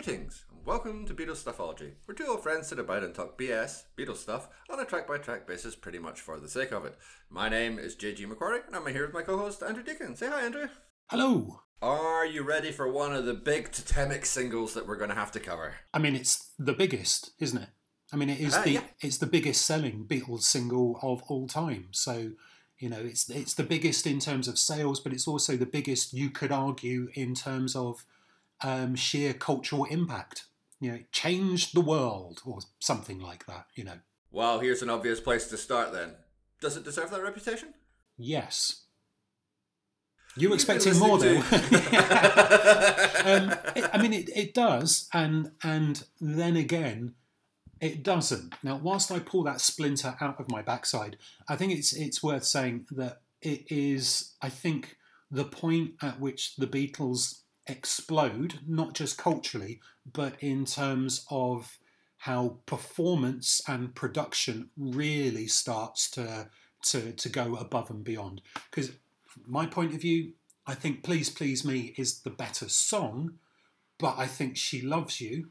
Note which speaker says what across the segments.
Speaker 1: Greetings, and welcome to Beatles Stuffology. We're two old friends sit about and talk BS, Beatles stuff, on a track by track basis, pretty much for the sake of it. My name is JG McQuarrie, and I'm here with my co host, Andrew Deacon. Say hi, Andrew.
Speaker 2: Hello.
Speaker 1: Are you ready for one of the big totemic singles that we're going to have to cover?
Speaker 2: I mean, it's the biggest, isn't it? I mean, it is
Speaker 1: Uh,
Speaker 2: the
Speaker 1: yeah.
Speaker 2: it's the biggest selling Beatles single of all time. So, you know, it's it's the biggest in terms of sales, but it's also the biggest you could argue in terms of um, sheer cultural impact. You know, it changed the world or something like that. You know,
Speaker 1: Well, here's an obvious place to start then. Does it deserve that reputation?
Speaker 2: yes. You expecting more, though. um, it, I mean, it, it does, and and then again, it doesn't. Now, whilst I pull that splinter out of my backside, I think it's it's worth saying that it is. I think the point at which the Beatles explode, not just culturally, but in terms of how performance and production really starts to to to go above and beyond. Because my point of view, I think "Please Please Me" is the better song, but I think "She Loves You"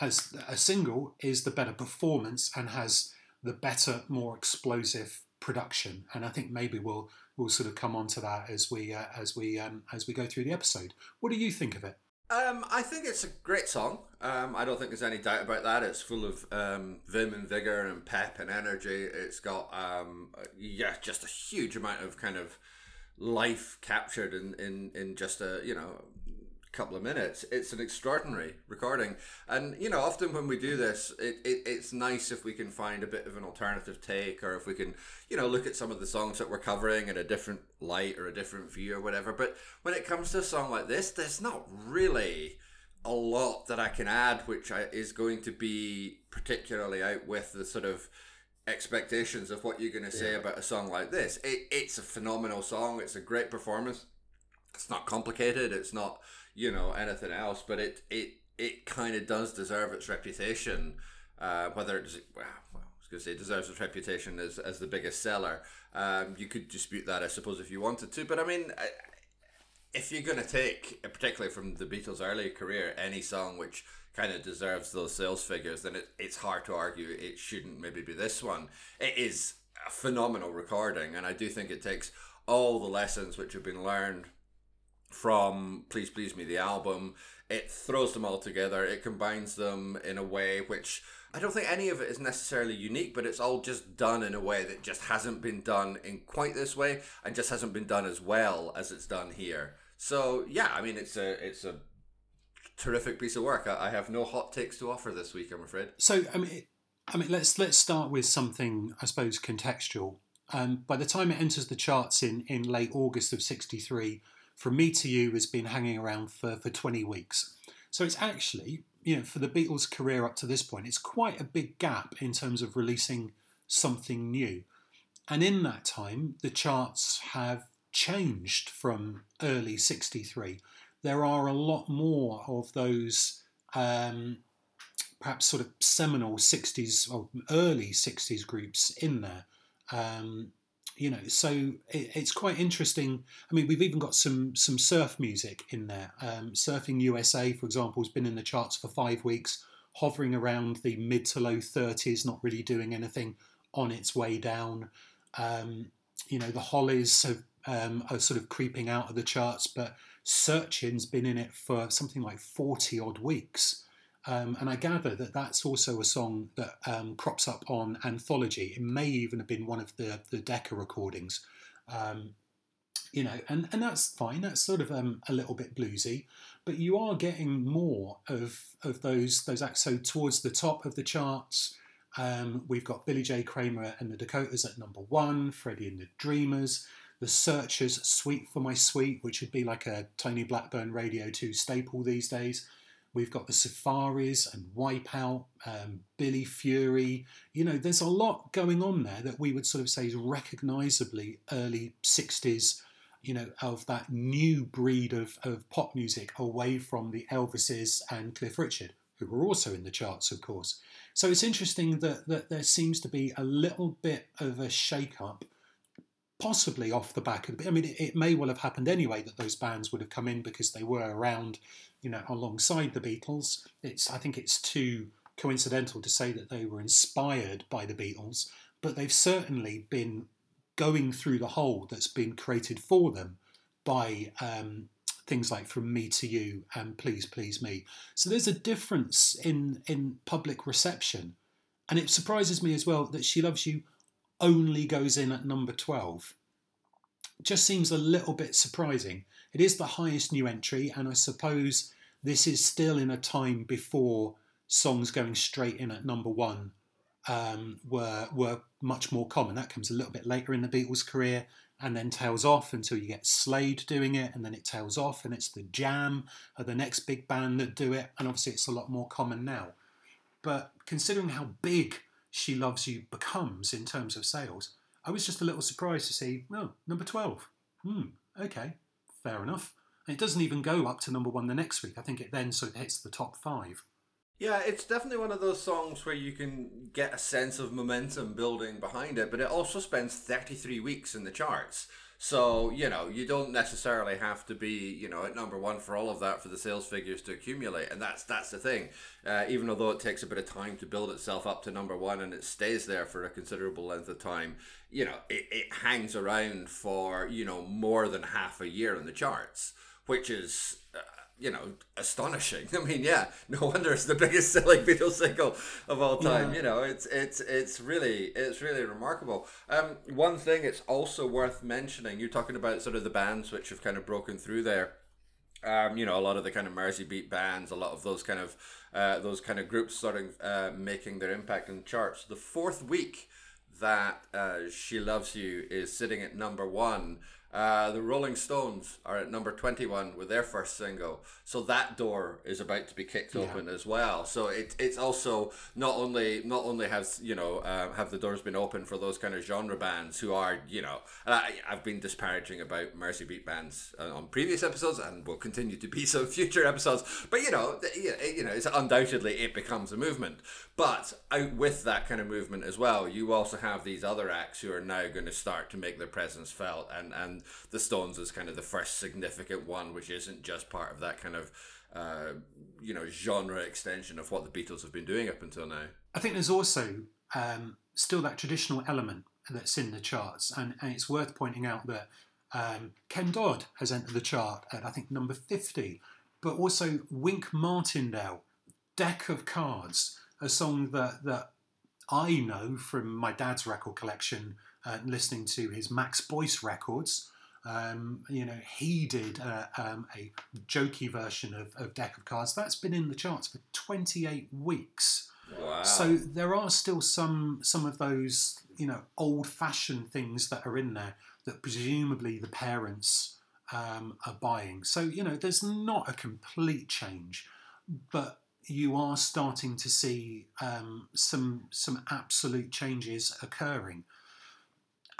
Speaker 2: as a single is the better performance and has the better, more explosive production. And I think maybe we'll we'll sort of come on to that as we uh, as we um, as we go through the episode. What do you think of it?
Speaker 1: Um, I think it's a great song. Um, I don't think there's any doubt about that. It's full of um, vim and vigor and pep and energy. It's got um, yeah, just a huge amount of kind of life captured in, in, in just a you know couple of minutes. It's an extraordinary recording, and you know often when we do this, it, it it's nice if we can find a bit of an alternative take, or if we can you know look at some of the songs that we're covering in a different light or a different view or whatever. But when it comes to a song like this, there's not really a lot that I can add, which I, is going to be particularly out with the sort of expectations of what you're going to say about a song like this. It, it's a phenomenal song. It's a great performance. It's not complicated. It's not you know anything else, but it it it kind of does deserve its reputation. Uh, whether it does, well, well, was going to say it deserves its reputation as as the biggest seller. Um, you could dispute that, I suppose, if you wanted to. But I mean, if you're going to take, particularly from the Beatles' early career, any song which kind of deserves those sales figures, then it, it's hard to argue it shouldn't maybe be this one. It is a phenomenal recording, and I do think it takes all the lessons which have been learned from Please Please Me, the album. It throws them all together, it combines them in a way which I don't think any of it is necessarily unique, but it's all just done in a way that just hasn't been done in quite this way and just hasn't been done as well as it's done here. So yeah, I mean it's a it's a terrific piece of work. I, have no hot takes to offer this week, I'm afraid.
Speaker 2: So I mean, I mean, let's let's start with something I suppose contextual. Um, by the time it enters the charts in in late August of '63, From Me to You has been hanging around for for 20 weeks. So it's actually you know for the Beatles' career up to this point, it's quite a big gap in terms of releasing something new. And in that time, the charts have changed from early '63. There are a lot more of those. Um, perhaps sort of seminal 60s or early 60s groups in there. Um, you know, so it, it's quite interesting. I mean, we've even got some some surf music in there. Um, Surfing USA, for example, has been in the charts for five weeks, hovering around the mid to low 30s, not really doing anything on its way down. Um, you know, the Hollies have, um, are sort of creeping out of the charts, but Searching's been in it for something like 40 odd weeks. Um, and I gather that that's also a song that um, crops up on Anthology. It may even have been one of the, the Decca recordings. Um, you know, and, and that's fine. That's sort of um, a little bit bluesy, but you are getting more of of those those acts. So towards the top of the charts, um, we've got Billy J. Kramer and the Dakotas at number one, Freddie and the Dreamers, the Searchers, Sweet for My Sweet, which would be like a Tony Blackburn Radio 2 staple these days. We've got the Safaris and Wipeout, um, Billy Fury. You know, there's a lot going on there that we would sort of say is recognisably early 60s, you know, of that new breed of, of pop music away from the Elvises and Cliff Richard, who were also in the charts, of course. So it's interesting that, that there seems to be a little bit of a shake up possibly off the back of. I mean, it may well have happened anyway that those bands would have come in because they were around you know, alongside the Beatles. It's I think it's too coincidental to say that they were inspired by the Beatles, but they've certainly been going through the hole that's been created for them by um, things like From Me to You and Please Please Me. So there's a difference in in public reception, and it surprises me as well that She Loves You only goes in at number twelve. Just seems a little bit surprising. It is the highest new entry, and I suppose this is still in a time before songs going straight in at number one um, were were much more common. That comes a little bit later in the Beatles' career, and then tails off until you get Slade doing it, and then it tails off, and it's the Jam, or the next big band that do it, and obviously it's a lot more common now. But considering how big She Loves You becomes in terms of sales, I was just a little surprised to see, oh, number 12. Hmm, okay, fair enough. And it doesn't even go up to number one the next week. I think it then sort of hits the top five.
Speaker 1: Yeah, it's definitely one of those songs where you can get a sense of momentum building behind it, but it also spends 33 weeks in the charts. So, you know, you don't necessarily have to be, you know, at number one for all of that for the sales figures to accumulate. And that's that's the thing. Uh, even although it takes a bit of time to build itself up to number one and it stays there for a considerable length of time, you know, it, it hangs around for, you know, more than half a year in the charts, which is uh, you know, astonishing. I mean, yeah, no wonder it's the biggest selling Beatles single of all time. Yeah. You know, it's it's it's really it's really remarkable. Um, one thing it's also worth mentioning. You're talking about sort of the bands which have kind of broken through there. Um, you know, a lot of the kind of Merseybeat bands, a lot of those kind of uh, those kind of groups starting uh, making their impact in the charts. The fourth week that uh, She Loves You is sitting at number one uh, the Rolling Stones are at number 21 with their first single. So that door is about to be kicked yeah. open as well. So it, it's also not only not only has you know uh, have the doors been open for those kind of genre bands who are you know I, I've been disparaging about Merseybeat bands uh, on previous episodes and will continue to be so future episodes. But you know you know it's undoubtedly it becomes a movement. But out with that kind of movement as well, you also have these other acts who are now going to start to make their presence felt and and the Stones is kind of the first significant one, which isn't just part of that kind of uh, you know genre extension of what the Beatles have been doing up until now.
Speaker 2: I think there's also um, still that traditional element that's in the charts, and, and it's worth pointing out that um, Ken Dodd has entered the chart at I think number fifty, but also Wink Martindale, Deck of Cards, a song that that I know from my dad's record collection, uh, listening to his Max Boyce records. Um, you know, he did uh, um, a jokey version of, of Deck of Cards. That's been in the charts for 28 weeks.
Speaker 1: Wow.
Speaker 2: So there are still some some of those you know old fashioned things that are in there that presumably the parents um, are buying. So you know there's not a complete change, but you are starting to see um, some some absolute changes occurring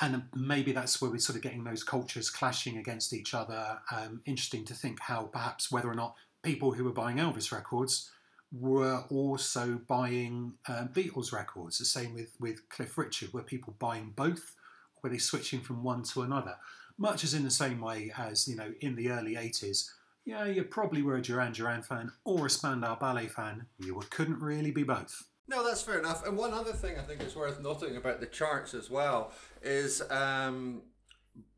Speaker 2: and maybe that's where we're sort of getting those cultures clashing against each other. Um, interesting to think how perhaps whether or not people who were buying Elvis records were also buying uh, Beatles records. The same with, with Cliff Richard, were people buying both? Were they switching from one to another? Much as in the same way as, you know, in the early 80s, yeah, you probably were a Duran Duran fan or a Spandau Ballet fan. You couldn't really be both.
Speaker 1: No, that's fair enough. And one other thing I think is worth noting about the charts as well is um,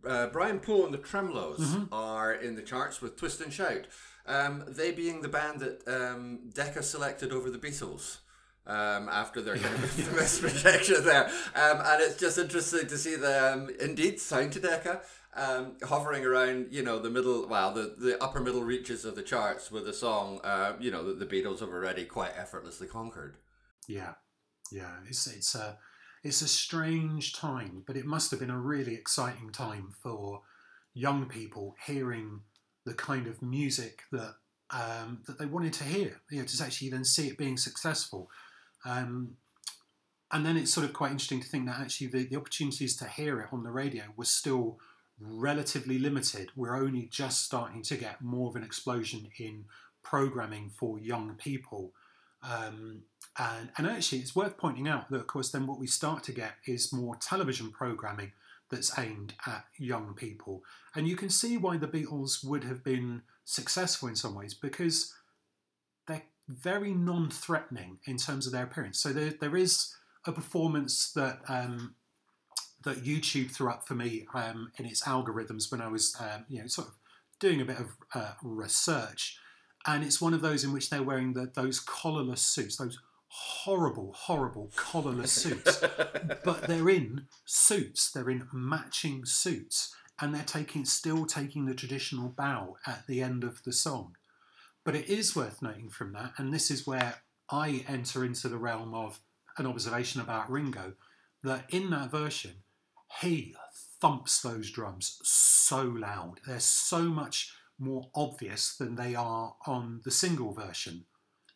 Speaker 1: uh, Brian Poole and the Tremeloes mm-hmm. are in the charts with Twist and Shout. Um, they being the band that um, Decca selected over the Beatles. Um, after their kind of infamous rejection there. Um, and it's just interesting to see them indeed signed to Decca, um, hovering around, you know, the middle, well, the, the upper middle reaches of the charts with a song, uh, you know, that the Beatles have already quite effortlessly conquered.
Speaker 2: Yeah, yeah, it's it's a it's a strange time, but it must have been a really exciting time for young people hearing the kind of music that um, that they wanted to hear. You know, to actually then see it being successful. Um, and then it's sort of quite interesting to think that actually the, the opportunities to hear it on the radio was still relatively limited. We're only just starting to get more of an explosion in programming for young people. Um, and, and actually, it's worth pointing out that, of course, then what we start to get is more television programming that's aimed at young people. And you can see why the Beatles would have been successful in some ways because they're very non threatening in terms of their appearance. So there, there is a performance that. Um, that YouTube threw up for me um, in its algorithms when I was, um, you know, sort of doing a bit of uh, research, and it's one of those in which they're wearing the, those collarless suits, those horrible, horrible collarless suits, but they're in suits. They're in matching suits, and they're taking still taking the traditional bow at the end of the song. But it is worth noting from that, and this is where I enter into the realm of an observation about Ringo, that in that version, he thumps those drums so loud. They're so much more obvious than they are on the single version,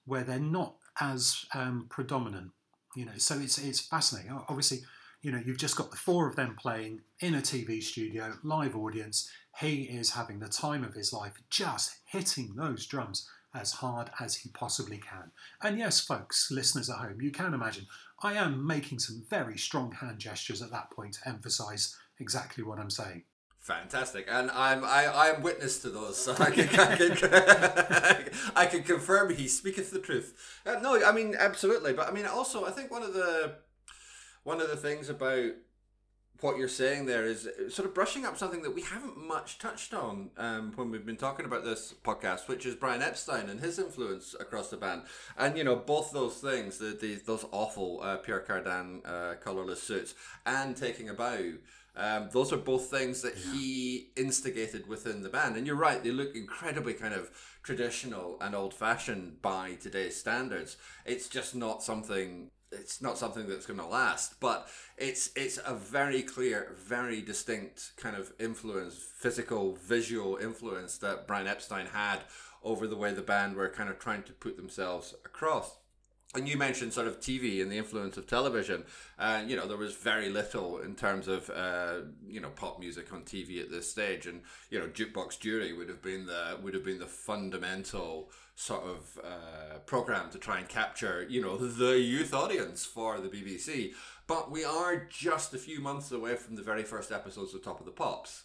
Speaker 2: where they're not as um, predominant. You know, so it's it's fascinating. Obviously, you know, you've just got the four of them playing in a TV studio, live audience. He is having the time of his life, just hitting those drums as hard as he possibly can. And yes, folks, listeners at home, you can imagine I am making some very strong hand gestures at that point to emphasise exactly what I'm saying.
Speaker 1: Fantastic, and I'm I I'm witness to those, so I can I can, I can confirm he speaketh the truth. Uh, no, I mean absolutely, but I mean also I think one of the one of the things about what you're saying there is sort of brushing up something that we haven't much touched on um, when we've been talking about this podcast, which is Brian Epstein and his influence across the band. And you know, both those things, the, the those awful uh, Pierre Cardin uh, colorless suits and taking a bow. Um, those are both things that yeah. he instigated within the band. And you're right, they look incredibly kind of traditional and old fashioned by today's standards. It's just not something it's not something that's going to last but it's it's a very clear very distinct kind of influence physical visual influence that Brian Epstein had over the way the band were kind of trying to put themselves across and you mentioned sort of TV and the influence of television. And uh, you know, there was very little in terms of uh, you know pop music on TV at this stage, and you know, Jukebox Jury would have been the would have been the fundamental sort of uh, program to try and capture you know the youth audience for the BBC. But we are just a few months away from the very first episodes of Top of the Pops,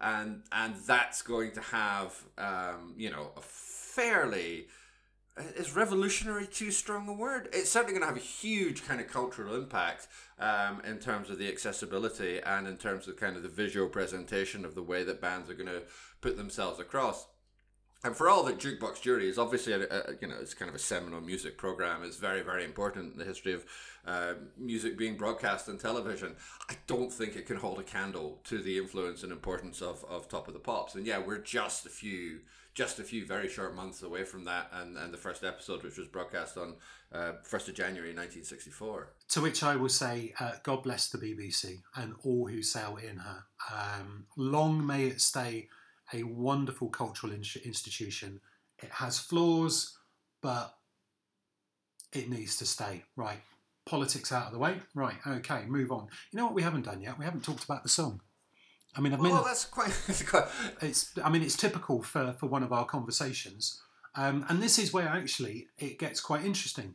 Speaker 1: and and that's going to have um, you know a fairly is revolutionary too strong a word? It's certainly going to have a huge kind of cultural impact um, in terms of the accessibility and in terms of kind of the visual presentation of the way that bands are going to put themselves across. And for all that Jukebox Jury is obviously, a, a, you know, it's kind of a seminal music program. It's very, very important in the history of uh, music being broadcast on television. I don't think it can hold a candle to the influence and importance of, of Top of the Pops. And yeah, we're just a few just a few very short months away from that and, and the first episode, which was broadcast on uh, 1st of January 1964.
Speaker 2: To which I will say, uh, God bless the BBC and all who sail in her. Um, long may it stay a wonderful cultural in- institution. It has flaws, but it needs to stay. Right. Politics out of the way. Right. Okay. Move on. You know what we haven't done yet? We haven't talked about the song. I mean, I've
Speaker 1: well, that's quite, quite.
Speaker 2: It's. I mean, it's typical for for one of our conversations, um, and this is where actually it gets quite interesting,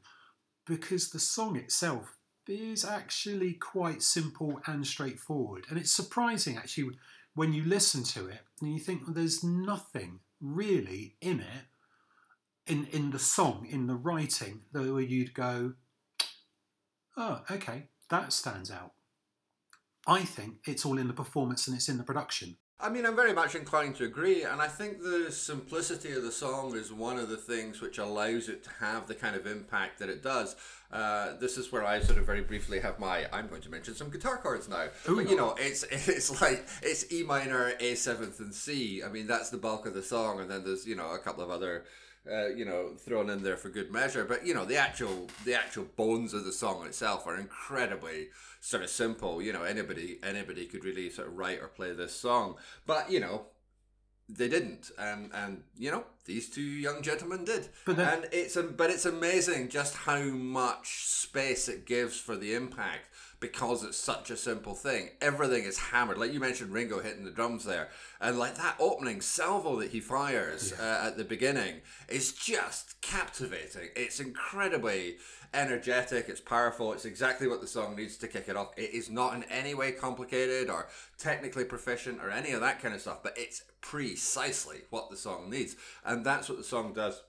Speaker 2: because the song itself is actually quite simple and straightforward, and it's surprising actually when you listen to it and you think well, there's nothing really in it, in in the song, in the writing, that where you'd go, oh, okay, that stands out. I think it's all in the performance and it's in the production.
Speaker 1: I mean, I'm very much inclined to agree, and I think the simplicity of the song is one of the things which allows it to have the kind of impact that it does. Uh, this is where I sort of very briefly have my. I'm going to mention some guitar chords now, Ooh. but you know, it's it's like it's E minor, A seventh, and C. I mean, that's the bulk of the song, and then there's you know a couple of other uh, you know, thrown in there for good measure. But you know, the actual the actual bones of the song itself are incredibly sort of simple. You know, anybody anybody could really sort of write or play this song. But you know, they didn't, and and you know, these two young gentlemen did. But then, and it's a, but it's amazing just how much space it gives for the impact because it's such a simple thing. Everything is hammered. Like you mentioned, Ringo hitting the drums there, and like that opening salvo that he fires yeah. uh, at the beginning is just captivating. It's incredibly energetic. It's powerful. It's exactly what the song needs to kick it off. It is not in any way complicated or technically proficient or any of that kind of stuff, but it's precisely what the song needs, and that's what the song does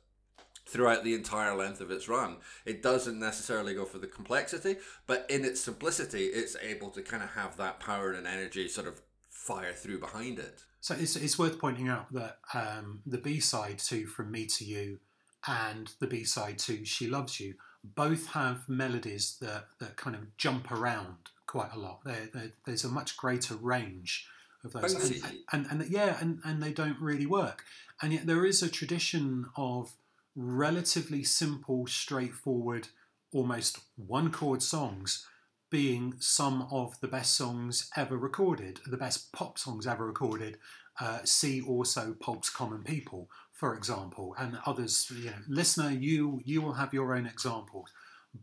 Speaker 1: throughout the entire length of its run. It doesn't necessarily go for the complexity, but in its simplicity, it's able to kind of have that power and energy sort of fire through behind it.
Speaker 2: So it's, it's worth pointing out that um, the B side to From Me to You and the B side to She Loves You both have melodies that, that kind of jump around quite a lot. They're, they're, there's a much greater range of those. And, and, and, and, yeah, and, and they don't really work. And yet there is a tradition of relatively simple, straightforward, almost one chord songs being some of the best songs ever recorded, the best pop songs ever recorded. Uh, see also Pulp's Common People, for example, and others. You know, listener, you you will have your own examples.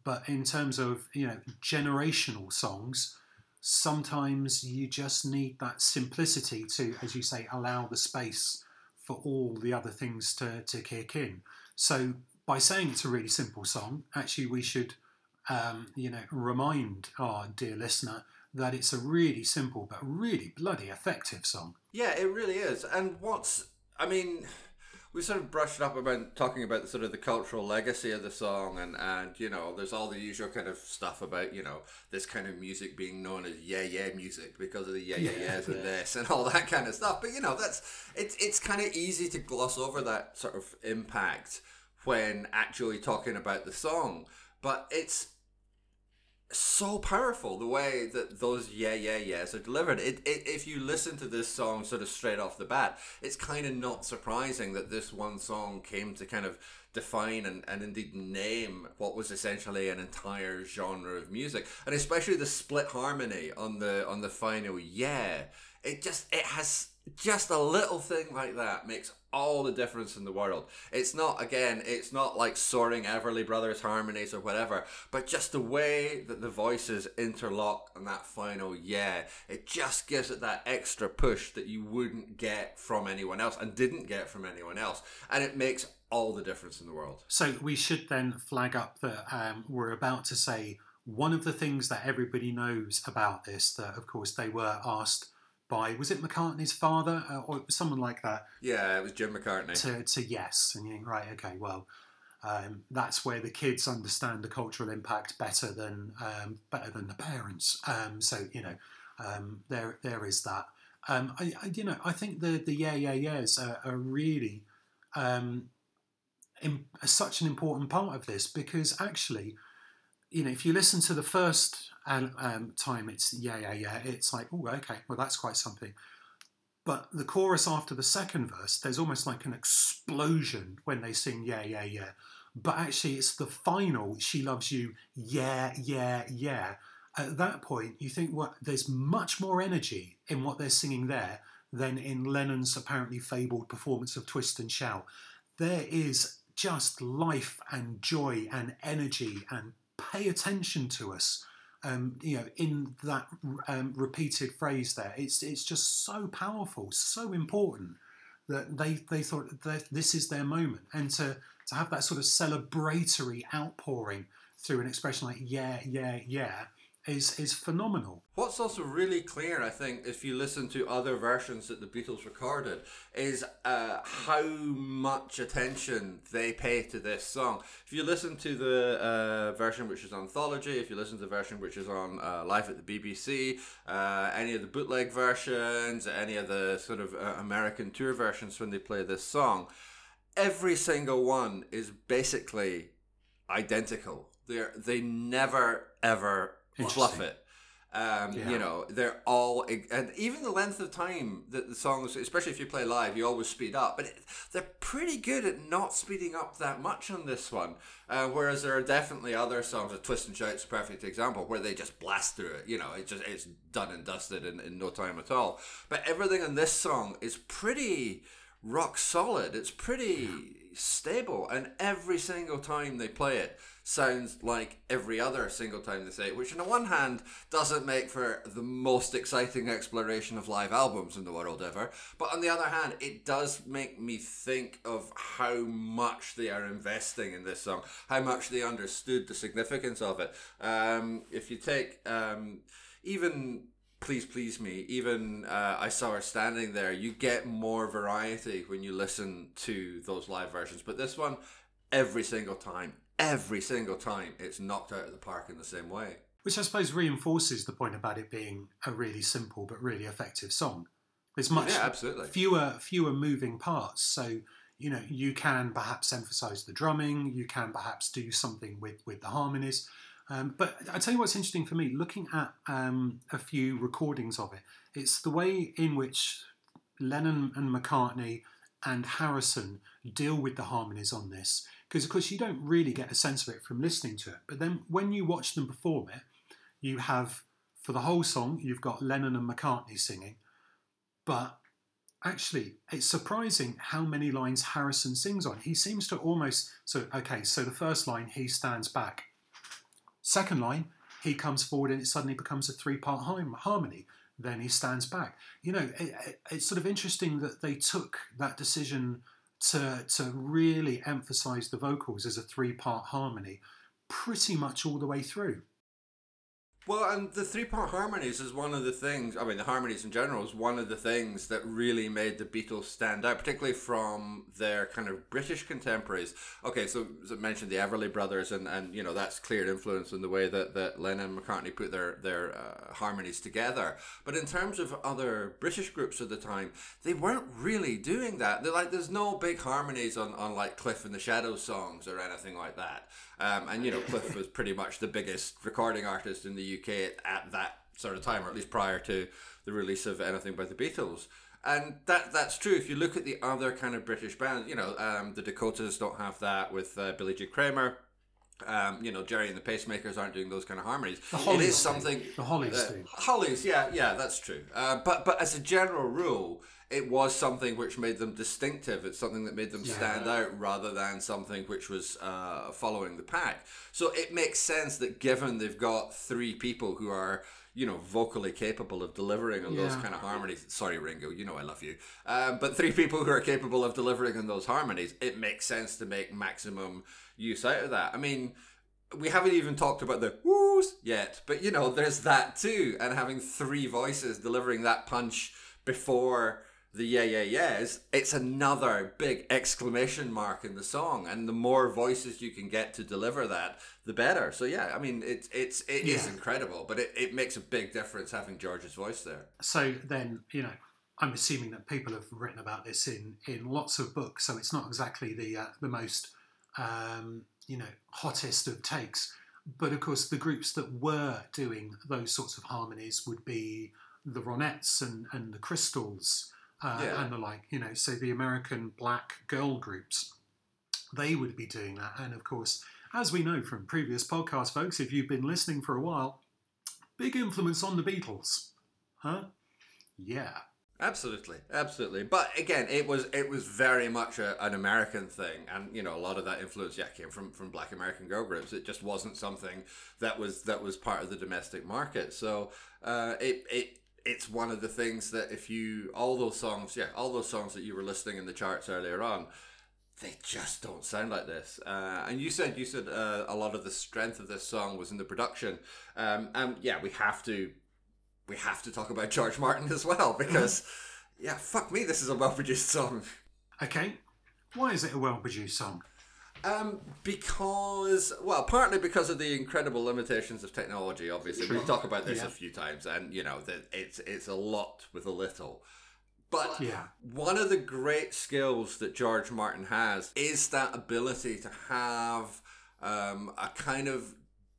Speaker 2: But in terms of you know generational songs, sometimes you just need that simplicity to, as you say, allow the space for all the other things to, to kick in. So by saying it's a really simple song, actually we should, um, you know, remind our dear listener that it's a really simple but really bloody effective song.
Speaker 1: Yeah, it really is. And what's, I mean, we sort of brushed up about talking about the sort of the cultural legacy of the song and and you know there's all the usual kind of stuff about you know this kind of music being known as yeah yeah music because of the yeah yeah yeahs yeah. and this and all that kind of stuff but you know that's it's it's kind of easy to gloss over that sort of impact when actually talking about the song but it's so powerful the way that those yeah yeah yeahs are delivered. It, it if you listen to this song sort of straight off the bat it's kind of not surprising that this one song came to kind of define and, and indeed name what was essentially an entire genre of music. And especially the split harmony on the on the final yeah it just it has just a little thing like that makes all the difference in the world. It's not, again, it's not like soaring Everly Brothers harmonies or whatever, but just the way that the voices interlock on that final yeah, it just gives it that extra push that you wouldn't get from anyone else and didn't get from anyone else. And it makes all the difference in the world.
Speaker 2: So we should then flag up that um, we're about to say one of the things that everybody knows about this, that of course they were asked by was it McCartney's father uh, or someone like that?
Speaker 1: Yeah, it was Jim McCartney.
Speaker 2: To, to yes, and you think right, okay, well, um, that's where the kids understand the cultural impact better than um, better than the parents. Um, so you know, um, there there is that. Um, I, I, you know I think the the yeah yeah yeahs are, are really um, in, such an important part of this because actually, you know, if you listen to the first um, time it's yeah, yeah, yeah. It's like, oh, okay, well, that's quite something. But the chorus after the second verse, there's almost like an explosion when they sing yeah, yeah, yeah. But actually, it's the final, she loves you, yeah, yeah, yeah. At that point, you think. Well, there's much more energy in what they're singing there than in Lennon's apparently fabled performance of Twist and Shout. There is just life and joy and energy and pay attention to us um, you know, in that um, repeated phrase there. It's it's just so powerful, so important that they they thought that this is their moment, and to to have that sort of celebratory outpouring through an expression like yeah, yeah, yeah, is is phenomenal.
Speaker 1: What's also really clear, I think, if you listen to other versions that the Beatles recorded, is uh, how much attention they pay to this song. If you listen to the uh, version which is on Anthology, if you listen to the version which is on uh, Live at the BBC, uh, any of the bootleg versions, any of the sort of uh, American tour versions when they play this song, every single one is basically identical. They they never ever fluff it. Um, yeah. You know, they're all, and even the length of time that the songs, especially if you play live, you always speed up. But it, they're pretty good at not speeding up that much on this one. Uh, whereas there are definitely other songs, like Twist and Shout's a perfect example, where they just blast through it. You know, it just it's done and dusted in, in no time at all. But everything in this song is pretty rock solid. It's pretty stable, and every single time they play it sounds like every other single time they say it, which on the one hand doesn't make for the most exciting exploration of live albums in the world ever, but on the other hand, it does make me think of how much they are investing in this song, how much they understood the significance of it. Um, if you take um, even please please me even uh, i saw her standing there you get more variety when you listen to those live versions but this one every single time every single time it's knocked out of the park in the same way
Speaker 2: which i suppose reinforces the point about it being a really simple but really effective song there's much
Speaker 1: yeah, absolutely.
Speaker 2: fewer fewer moving parts so you know you can perhaps emphasize the drumming you can perhaps do something with with the harmonies um, but I tell you what's interesting for me, looking at um, a few recordings of it, it's the way in which Lennon and McCartney and Harrison deal with the harmonies on this. Because, of course, you don't really get a sense of it from listening to it. But then when you watch them perform it, you have, for the whole song, you've got Lennon and McCartney singing. But actually, it's surprising how many lines Harrison sings on. He seems to almost. So, okay, so the first line, he stands back Second line, he comes forward and it suddenly becomes a three part harmony. Then he stands back. You know, it, it's sort of interesting that they took that decision to, to really emphasize the vocals as a three part harmony pretty much all the way through.
Speaker 1: Well, and the three part harmonies is one of the things, I mean, the harmonies in general is one of the things that really made the Beatles stand out, particularly from their kind of British contemporaries. Okay, so as I mentioned, the Everly brothers, and, and you know, that's clear influence in the way that, that Lennon and McCartney put their, their uh, harmonies together. But in terms of other British groups of the time, they weren't really doing that. They're like, there's no big harmonies on, on like Cliff and the Shadows songs or anything like that. Um, and you know, Cliff was pretty much the biggest recording artist in the UK at that sort of time, or at least prior to the release of anything by the Beatles. And that that's true. If you look at the other kind of British bands, you know, um, the Dakotas don't have that with uh, Billy J. Kramer. Um, you know, Gerry and the Pacemakers aren't doing those kind of harmonies.
Speaker 2: The Hollies
Speaker 1: it is something.
Speaker 2: The Hollies uh.
Speaker 1: Hollies, yeah, yeah, that's true. Uh, but but as a general rule, it was something which made them distinctive. It's something that made them yeah. stand out rather than something which was uh, following the pack. So it makes sense that given they've got three people who are you know vocally capable of delivering on yeah. those kind of harmonies sorry ringo you know i love you um, but three people who are capable of delivering on those harmonies it makes sense to make maximum use out of that i mean we haven't even talked about the woos yet but you know there's that too and having three voices delivering that punch before the yeah yeah yeahs, it's another big exclamation mark in the song, and the more voices you can get to deliver that, the better. So yeah, I mean it's it's it yeah. is incredible, but it, it makes a big difference having George's voice there.
Speaker 2: So then you know. I'm assuming that people have written about this in, in lots of books, so it's not exactly the uh, the most um, you know hottest of takes. But of course, the groups that were doing those sorts of harmonies would be the Ronettes and, and the Crystals, uh, yeah. and the like. You know, so the American black girl groups, they would be doing that. And of course, as we know from previous podcasts, folks, if you've been listening for a while, big influence on the Beatles, huh? Yeah.
Speaker 1: Absolutely, absolutely. But again, it was it was very much a, an American thing, and you know a lot of that influence, yeah, came from from Black American girl groups. It just wasn't something that was that was part of the domestic market. So uh, it it it's one of the things that if you all those songs, yeah, all those songs that you were listening in the charts earlier on, they just don't sound like this. Uh, and you said you said uh, a lot of the strength of this song was in the production. Um, and yeah, we have to we have to talk about George Martin as well because yeah, fuck me, this is a well produced song.
Speaker 2: Okay, why is it a well produced song?
Speaker 1: Um, because well, partly because of the incredible limitations of technology. Obviously, we talk about this yeah. a few times, and you know that it's it's a lot with a little. But
Speaker 2: yeah.
Speaker 1: one of the great skills that George Martin has is that ability to have um, a kind of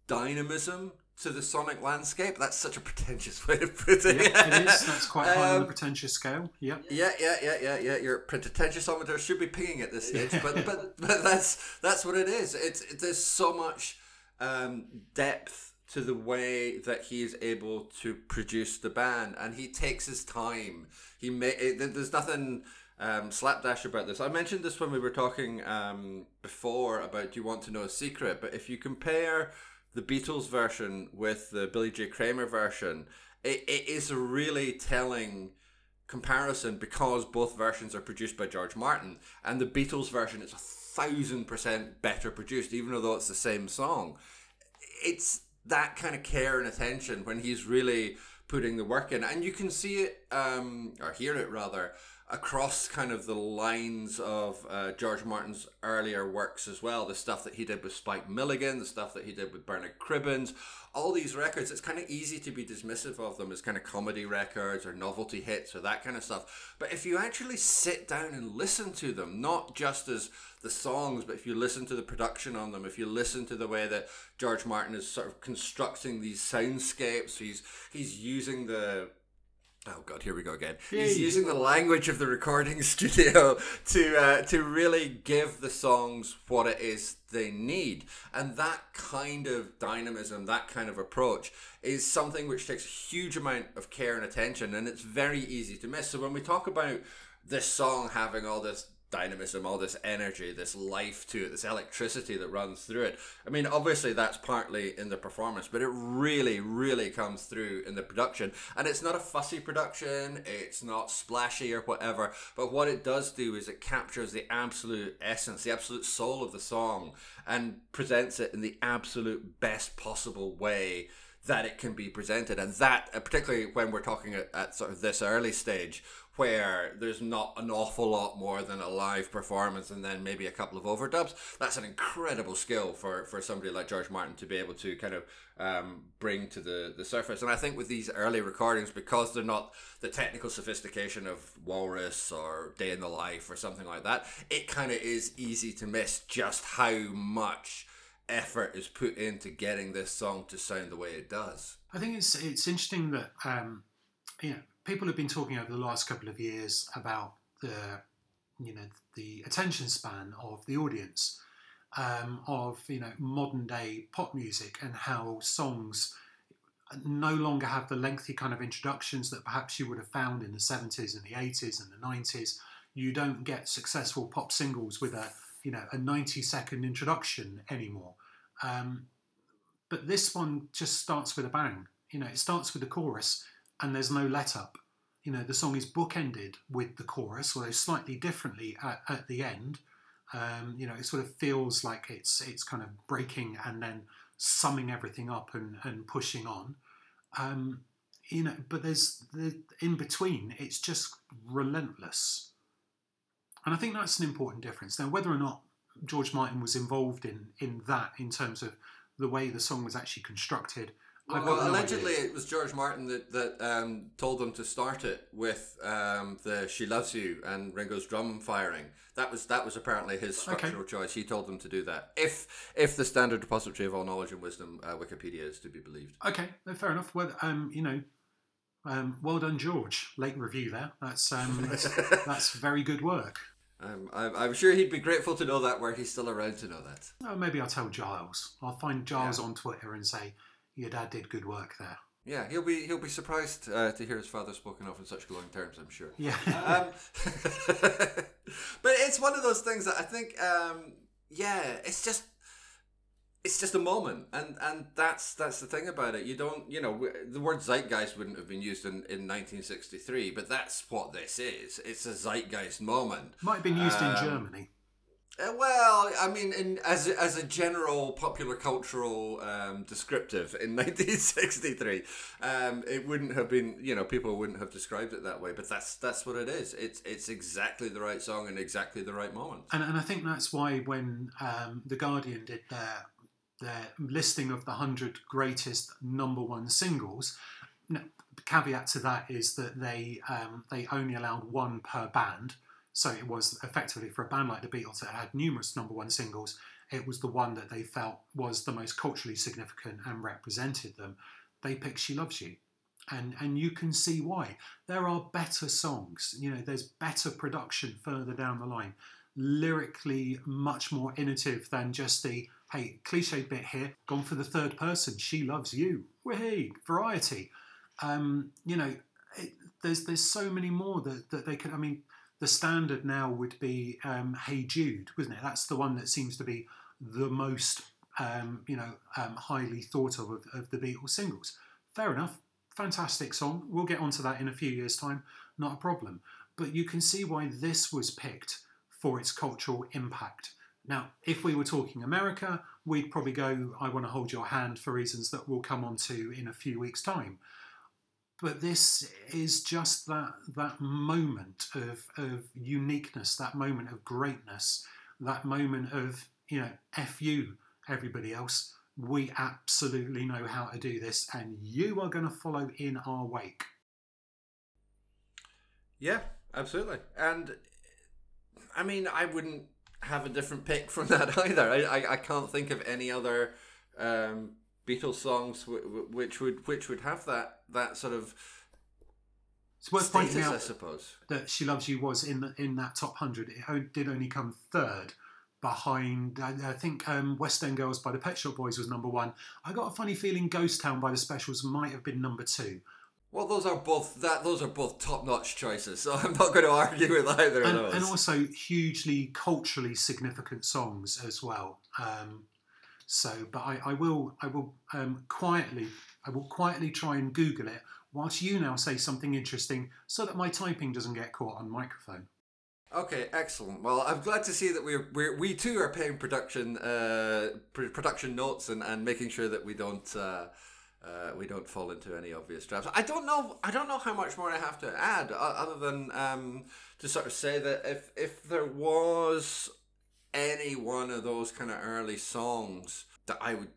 Speaker 1: dynamism to the sonic landscape. That's such a pretentious way to put
Speaker 2: it. Yeah, it is. That's quite high um, on the um, pretentious scale. Yeah.
Speaker 1: Yeah, yeah, yeah, yeah, yeah. Your pretentiousometer should be pinging at this stage, but but but that's that's what it is. It's it, there's so much um, depth to the way that he is able to produce the band, and he takes his time. He may it, there's nothing um, slapdash about this. I mentioned this when we were talking um, before about Do You Want to Know a Secret? But if you compare the Beatles version with the Billy J. Kramer version, it, it is a really telling comparison because both versions are produced by George Martin, and the Beatles version is a thousand percent better produced, even though it's the same song. It's that kind of care and attention when he's really putting the work in, and you can see it um, or hear it rather across kind of the lines of uh, George Martin's earlier works as well. The stuff that he did with Spike Milligan, the stuff that he did with Bernard Cribbins, all these records, it's kind of easy to be dismissive of them as kind of comedy records or novelty hits or that kind of stuff. But if you actually sit down and listen to them, not just as the songs, but if you listen to the production on them, if you listen to the way that George Martin is sort of constructing these soundscapes, he's he's using the Oh God, here we go again. Yay. He's using the language of the recording studio to uh, to really give the songs what it is they need, and that kind of dynamism, that kind of approach, is something which takes a huge amount of care and attention, and it's very easy to miss. So when we talk about this song having all this dynamism, all this energy, this life to it, this electricity that runs through it. I mean, obviously that's partly in the performance, but it really, really comes through in the production. And it's not a fussy production, it's not splashy or whatever, but what it does do is it captures the absolute essence, the absolute soul of the song, and presents it in the absolute best possible way that it can be presented and that uh, particularly when we're talking at, at, sort of this early stage where there's not an awful lot more than a live performance and then maybe a couple of overdubs. That's an incredible skill for, for somebody like George Martin to be able to kind of um, bring to the, the surface. And I think with these early recordings, because they're not the technical sophistication of Walrus or Day in the Life or something like that, it kind of is easy to miss just how much effort is put into getting this song to sound the way it does.
Speaker 2: I think it's it's interesting that um, you know people have been talking over the last couple of years about the you know the attention span of the audience um, of you know modern day pop music and how songs no longer have the lengthy kind of introductions that perhaps you would have found in the 70s and the 80s and the 90s you don't get successful pop singles with a you know a 90 second introduction anymore. Um, but this one just starts with a bang. You know it starts with the chorus and there's no let up. You know, the song is bookended with the chorus, although slightly differently at, at the end. Um, you know, it sort of feels like it's it's kind of breaking and then summing everything up and, and pushing on. Um, you know, but there's the in between. It's just relentless, and I think that's an important difference. Now, whether or not George Martin was involved in in that in terms of the way the song was actually constructed,
Speaker 1: well, no allegedly, it was George Martin that that um, told them to start it with um, the "She Loves You" and Ringo's drum firing. That was that was apparently his structural okay. choice. He told them to do that. If if the standard depository of all knowledge and wisdom, uh, Wikipedia, is to be believed.
Speaker 2: Okay, fair enough. Well, um, you know, um, well done, George. Late review there. That's um, that's, that's very good work.
Speaker 1: I'm, I'm, I'm sure he'd be grateful to know that where he's still around to know that.
Speaker 2: Oh, maybe I'll tell Giles. I'll find Giles yeah. on Twitter and say, your dad did good work there.
Speaker 1: Yeah, he'll be he'll be surprised uh, to hear his father spoken of in such glowing terms. I'm sure.
Speaker 2: Yeah.
Speaker 1: um, but it's one of those things that I think, um, yeah, it's just it's just a moment, and and that's that's the thing about it. You don't, you know, the word zeitgeist wouldn't have been used in, in 1963, but that's what this is. It's a zeitgeist moment.
Speaker 2: Might have been used um, in Germany.
Speaker 1: Uh, well, I mean, in, as as a general popular cultural um, descriptive in 1963, um, it wouldn't have been. You know, people wouldn't have described it that way. But that's that's what it is. It's it's exactly the right song and exactly the right moment.
Speaker 2: And and I think that's why when um, the Guardian did their their listing of the hundred greatest number one singles. caveat to that is that they um, they only allowed one per band. So it was effectively for a band like the Beatles that had numerous number one singles, it was the one that they felt was the most culturally significant and represented them. They picked She Loves You. And, and you can see why. There are better songs, you know, there's better production further down the line, lyrically much more innovative than just the, hey, cliche bit here, gone for the third person, she loves you, hey, variety. Um, you know, it, there's there's so many more that, that they could, I mean, the standard now would be um, Hey Jude, wasn't it? That's the one that seems to be the most, um, you know, um, highly thought of, of of the Beatles singles. Fair enough, fantastic song. We'll get onto that in a few years' time, not a problem. But you can see why this was picked for its cultural impact. Now, if we were talking America, we'd probably go, I want to hold your hand for reasons that we'll come on to in a few weeks' time. But this is just that that moment of, of uniqueness, that moment of greatness, that moment of, you know, F you, everybody else. We absolutely know how to do this, and you are going to follow in our wake.
Speaker 1: Yeah, absolutely. And I mean, I wouldn't have a different pick from that either. I, I, I can't think of any other um, Beatles songs which would which would have that that sort of
Speaker 2: It's worth
Speaker 1: status,
Speaker 2: pointing
Speaker 1: I
Speaker 2: out
Speaker 1: suppose.
Speaker 2: that "She Loves You" was in the, in that top hundred. It did only come third, behind I, I think um, West End Girls by the Pet Shop Boys was number one. I got a funny feeling Ghost Town by the Specials might have been number two.
Speaker 1: Well, those are both that those are both top notch choices, so I'm not going to argue with either
Speaker 2: and,
Speaker 1: of those.
Speaker 2: and also hugely culturally significant songs as well. Um, so, but I, I will, I will um, quietly, I will quietly try and Google it whilst you now say something interesting, so that my typing doesn't get caught on microphone.
Speaker 1: Okay, excellent. Well, I'm glad to see that we're, we're we too are paying production uh, pr- production notes and, and making sure that we don't uh, uh, we don't fall into any obvious traps. I don't know. I don't know how much more I have to add, other than um, to sort of say that if if there was any one of those kind of early songs that I would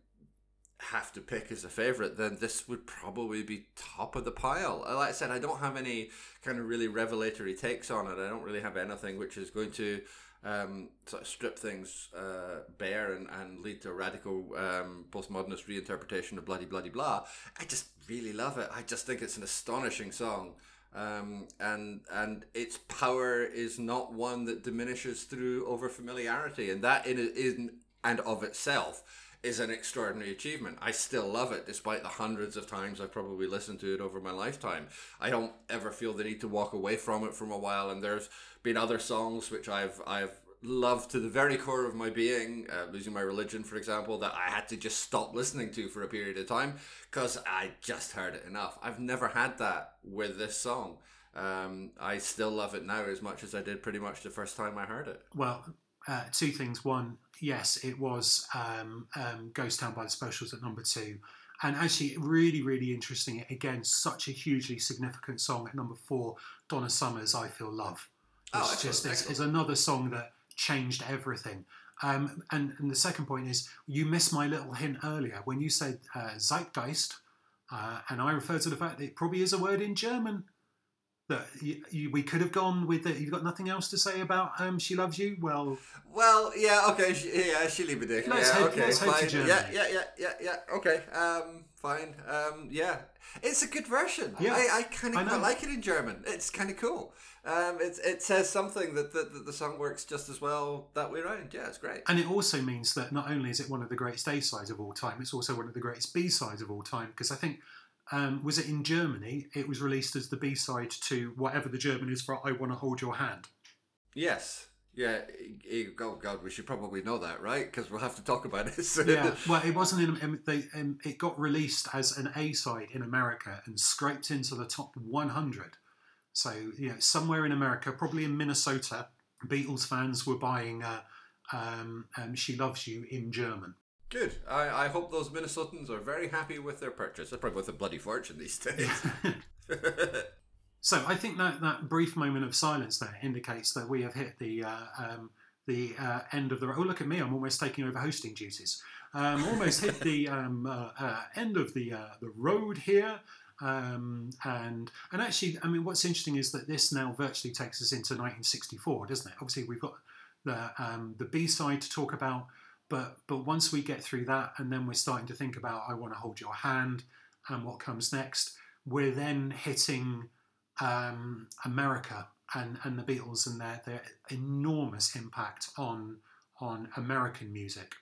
Speaker 1: have to pick as a favorite, then this would probably be top of the pile. Uh, Like I said, I don't have any kind of really revelatory takes on it. I don't really have anything which is going to um, sort of strip things uh, bare and, and lead to a radical um, postmodernist reinterpretation of bloody bloody blah. I just really love it. I just think it's an astonishing song. Um, and and its power is not one that diminishes through over familiarity, and that in, in and of itself is an extraordinary achievement. I still love it, despite the hundreds of times I've probably listened to it over my lifetime. I don't ever feel the need to walk away from it from a while. And there's been other songs which I've I've loved to the very core of my being, uh, losing my religion, for example, that I had to just stop listening to for a period of time because I just heard it enough. I've never had that with this song. Um, I still love it now as much as I did pretty much the first time I heard it.
Speaker 2: Well, uh, two things. One, yes, it was um, um, Ghost Town by the Specials at number two. And actually, really, really interesting. Again, such a hugely significant song at number four, Donna Summer's I Feel Love.
Speaker 1: Oh,
Speaker 2: It's
Speaker 1: excellent,
Speaker 2: just it's, it's another song that changed everything. Um, and, and the second point is, you missed my little hint earlier when you said uh, Zeitgeist, uh, and I referred to the fact that it probably is a word in German. That you, you, we could have gone with it. You've got nothing else to say about um, She Loves You? Well,
Speaker 1: Well, yeah, okay, sh- yeah, she leave it there.
Speaker 2: Let's
Speaker 1: yeah,
Speaker 2: head-
Speaker 1: okay,
Speaker 2: let's head to. Germany.
Speaker 1: Yeah, yeah, yeah, yeah, yeah. Okay, um, fine. Um, yeah, it's a good version.
Speaker 2: Yeah,
Speaker 1: I, I kind of like it in German. It's kind of cool. Um, it it says something that, that that the song works just as well that way around. Yeah, it's great.
Speaker 2: And it also means that not only is it one of the greatest A sides of all time, it's also one of the greatest B sides of all time. Because I think, um, was it in Germany? It was released as the B side to whatever the German is for I Want to Hold Your Hand.
Speaker 1: Yes. Yeah. eh, eh, Oh God, we should probably know that, right? Because we'll have to talk about it. soon.
Speaker 2: Yeah, well, it wasn't in. They, um, it got released as an A side in America and scraped into the top 100. So, you know, somewhere in America, probably in Minnesota, Beatles fans were buying uh, um, um, She Loves You in German.
Speaker 1: Good. I, I hope those Minnesotans are very happy with their purchase. They're probably worth a bloody fortune these days.
Speaker 2: So I think that that brief moment of silence there indicates that we have hit the uh, um, the uh, end of the. Oh, look at me! I'm almost taking over hosting duties. Um, almost hit the um, uh, uh, end of the uh, the road here. Um, and and actually, I mean, what's interesting is that this now virtually takes us into 1964, doesn't it? Obviously, we've got the um, the B side to talk about, but but once we get through that, and then we're starting to think about "I Want to Hold Your Hand" and what comes next, we're then hitting um, America and, and the Beatles and their, their enormous impact on on American music.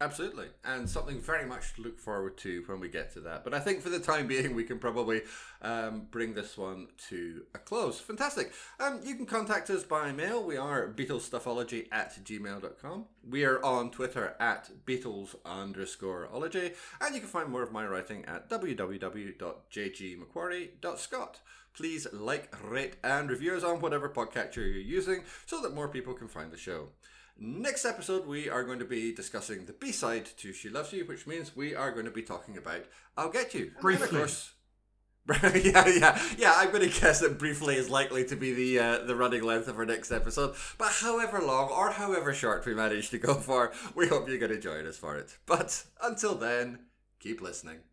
Speaker 1: Absolutely, and something very much to look forward to when we get to that. But I think for the time being, we can probably um, bring this one to a close. Fantastic. Um, you can contact us by mail. We are BeatlesStuffology at gmail.com. We are on Twitter at Beatles underscore ology, and you can find more of my writing at www.jgmacquarie.scot. Please like, rate, and review us on whatever podcatcher you're using so that more people can find the show. Next episode, we are going to be discussing the B side to She Loves You, which means we are going to be talking about I'll Get You. And
Speaker 2: Briefly.
Speaker 1: of course, yeah, yeah, yeah. I'm going to guess that briefly is likely to be the uh, the running length of our next episode. But however long or however short we manage to go for, we hope you're going to join us for it. But until then, keep listening.